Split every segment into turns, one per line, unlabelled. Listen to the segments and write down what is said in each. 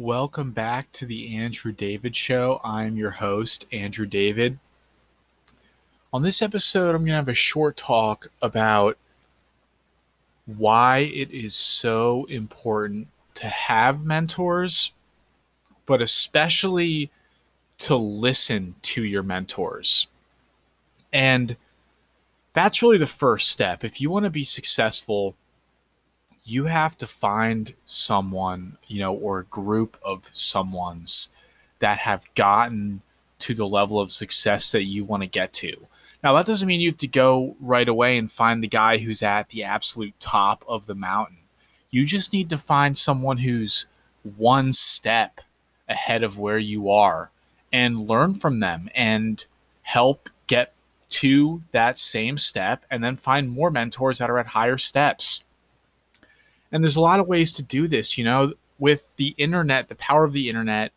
Welcome back to the Andrew David Show. I'm your host, Andrew David. On this episode, I'm going to have a short talk about why it is so important to have mentors, but especially to listen to your mentors. And that's really the first step. If you want to be successful, you have to find someone, you know, or a group of someone's that have gotten to the level of success that you want to get to. Now, that doesn't mean you have to go right away and find the guy who's at the absolute top of the mountain. You just need to find someone who's one step ahead of where you are and learn from them and help get to that same step and then find more mentors that are at higher steps. And there's a lot of ways to do this, you know, with the internet, the power of the internet,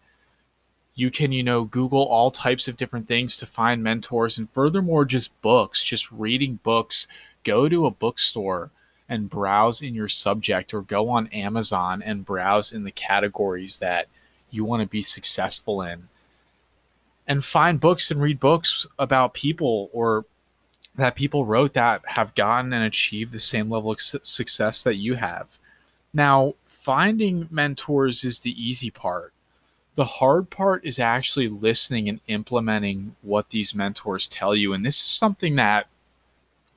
you can, you know, Google all types of different things to find mentors and furthermore just books, just reading books. Go to a bookstore and browse in your subject or go on Amazon and browse in the categories that you want to be successful in. And find books and read books about people or that people wrote that have gotten and achieved the same level of success that you have. Now, finding mentors is the easy part. The hard part is actually listening and implementing what these mentors tell you. And this is something that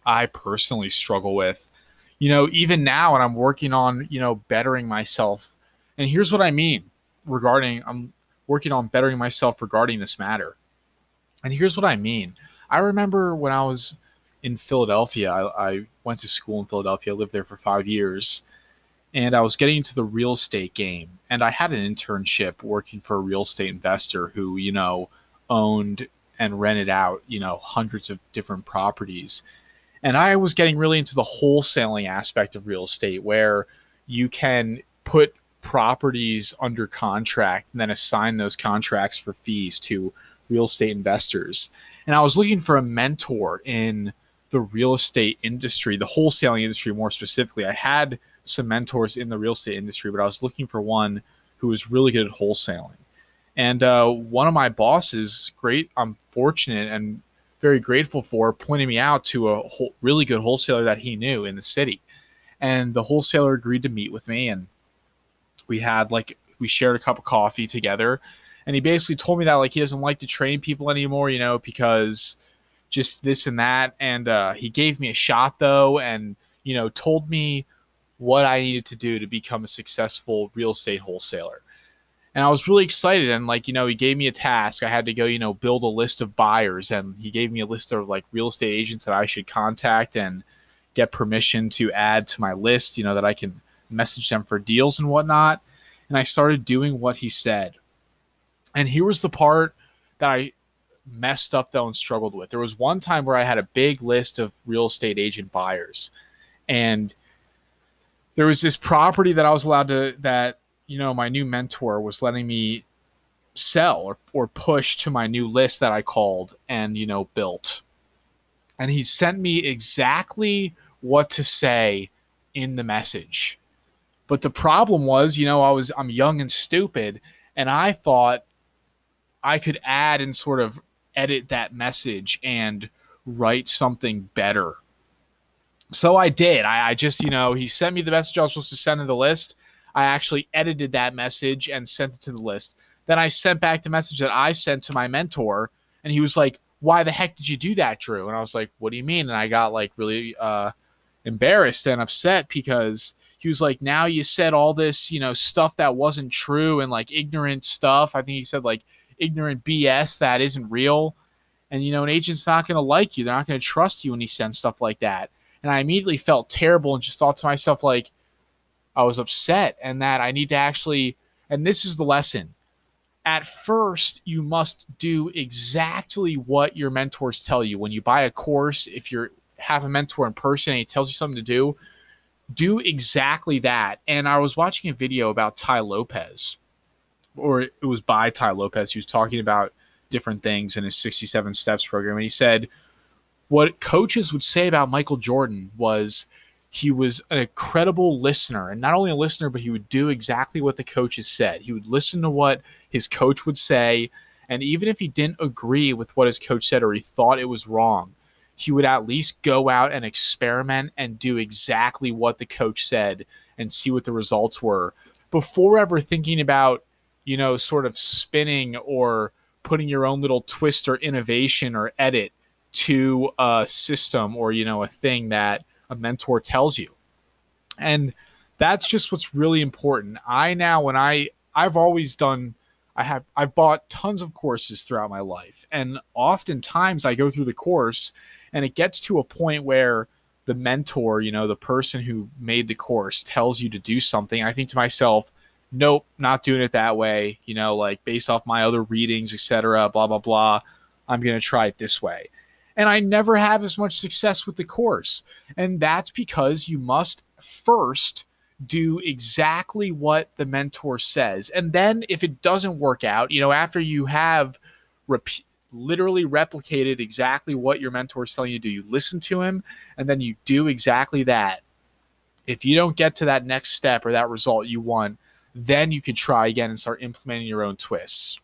I personally struggle with. You know, even now, and I'm working on, you know, bettering myself. And here's what I mean regarding I'm working on bettering myself regarding this matter. And here's what I mean. I remember when I was in Philadelphia, I, I went to school in Philadelphia, I lived there for five years and I was getting into the real estate game. And I had an internship working for a real estate investor who, you know, owned and rented out, you know, hundreds of different properties. And I was getting really into the wholesaling aspect of real estate where you can put properties under contract and then assign those contracts for fees to real estate investors. And I was looking for a mentor in the real estate industry, the wholesaling industry more specifically. I had some mentors in the real estate industry, but I was looking for one who was really good at wholesaling. And uh, one of my bosses, great, I'm fortunate and very grateful for, pointed me out to a whole, really good wholesaler that he knew in the city. And the wholesaler agreed to meet with me, and we had like we shared a cup of coffee together. And he basically told me that like he doesn't like to train people anymore, you know, because just this and that. And uh, he gave me a shot though, and you know, told me what I needed to do to become a successful real estate wholesaler. And I was really excited. And, like, you know, he gave me a task. I had to go, you know, build a list of buyers. And he gave me a list of like real estate agents that I should contact and get permission to add to my list, you know, that I can message them for deals and whatnot. And I started doing what he said. And here was the part that I messed up though and struggled with. There was one time where I had a big list of real estate agent buyers. And there was this property that I was allowed to that you know my new mentor was letting me sell or, or push to my new list that I called and you know built. And he sent me exactly what to say in the message. But the problem was, you know, I was I'm young and stupid and I thought I could add and sort of edit that message and write something better so I did. I, I, just, you know, he sent me the message I was supposed to send to the list. I actually edited that message and sent it to the list. Then I sent back the message that I sent to my mentor, and he was like, "Why the heck did you do that, Drew?" And I was like, "What do you mean?" And I got like really uh, embarrassed and upset because he was like, "Now you said all this, you know, stuff that wasn't true and like ignorant stuff." I think he said like ignorant BS that isn't real. And you know, an agent's not going to like you. They're not going to trust you when he sends stuff like that and I immediately felt terrible and just thought to myself like I was upset and that I need to actually and this is the lesson. At first, you must do exactly what your mentors tell you. When you buy a course, if you have a mentor in person and he tells you something to do, do exactly that. And I was watching a video about Tai Lopez, or it was by Tai Lopez. He was talking about different things in his 67 Steps program. And he said, what coaches would say about Michael Jordan was he was an incredible listener. And not only a listener but he would do exactly what the coaches said. He would listen to what his coach would say. And even if he didn't agree with what his coach said or he thought it was wrong he would at least go out and experiment and do exactly what the coach said and see what the results were before ever thinking about you know sort of spinning or putting your own little twist or innovation or edit to a system or you know a thing that a mentor tells you. And that's just what's really important. I now when I I've always done I have I've bought tons of courses throughout my life and oftentimes I go through the course and it gets to a point where the mentor, you know, the person who made the course tells you to do something. I think to myself, nope, not doing it that way, you know, like based off my other readings, etc., blah blah blah. I'm going to try it this way and I never have as much success with the course. And that's because you must first do exactly what the mentor says. And then if it doesn't work out, you know, after you have rep- literally replicated exactly what your mentor is telling you to do, you listen to him and then you do exactly that. If you don't get to that next step or that result you want, then you can try again and start implementing your own twists.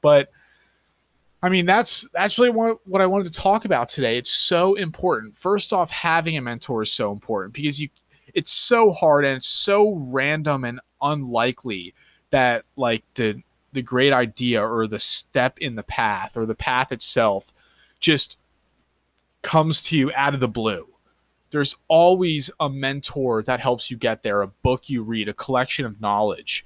But I mean, that's what, what I wanted to talk about today. It's so important. First off, having a mentor is so important because you it's so hard and it's so random and unlikely that like the the great idea or the step in the path or the path itself just comes to you out of the blue. There's always a mentor that helps you get there, a book you read, a collection of knowledge.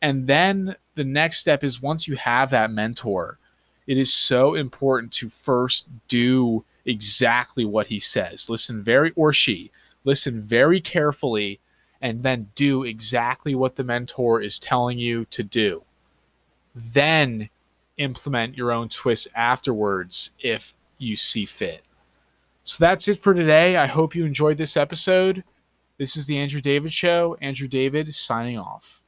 And then the next step is once you have that mentor, it is so important to first do exactly what he says. Listen very, or she, listen very carefully, and then do exactly what the mentor is telling you to do. Then implement your own twists afterwards if you see fit. So that's it for today. I hope you enjoyed this episode. This is the Andrew David Show. Andrew David signing off.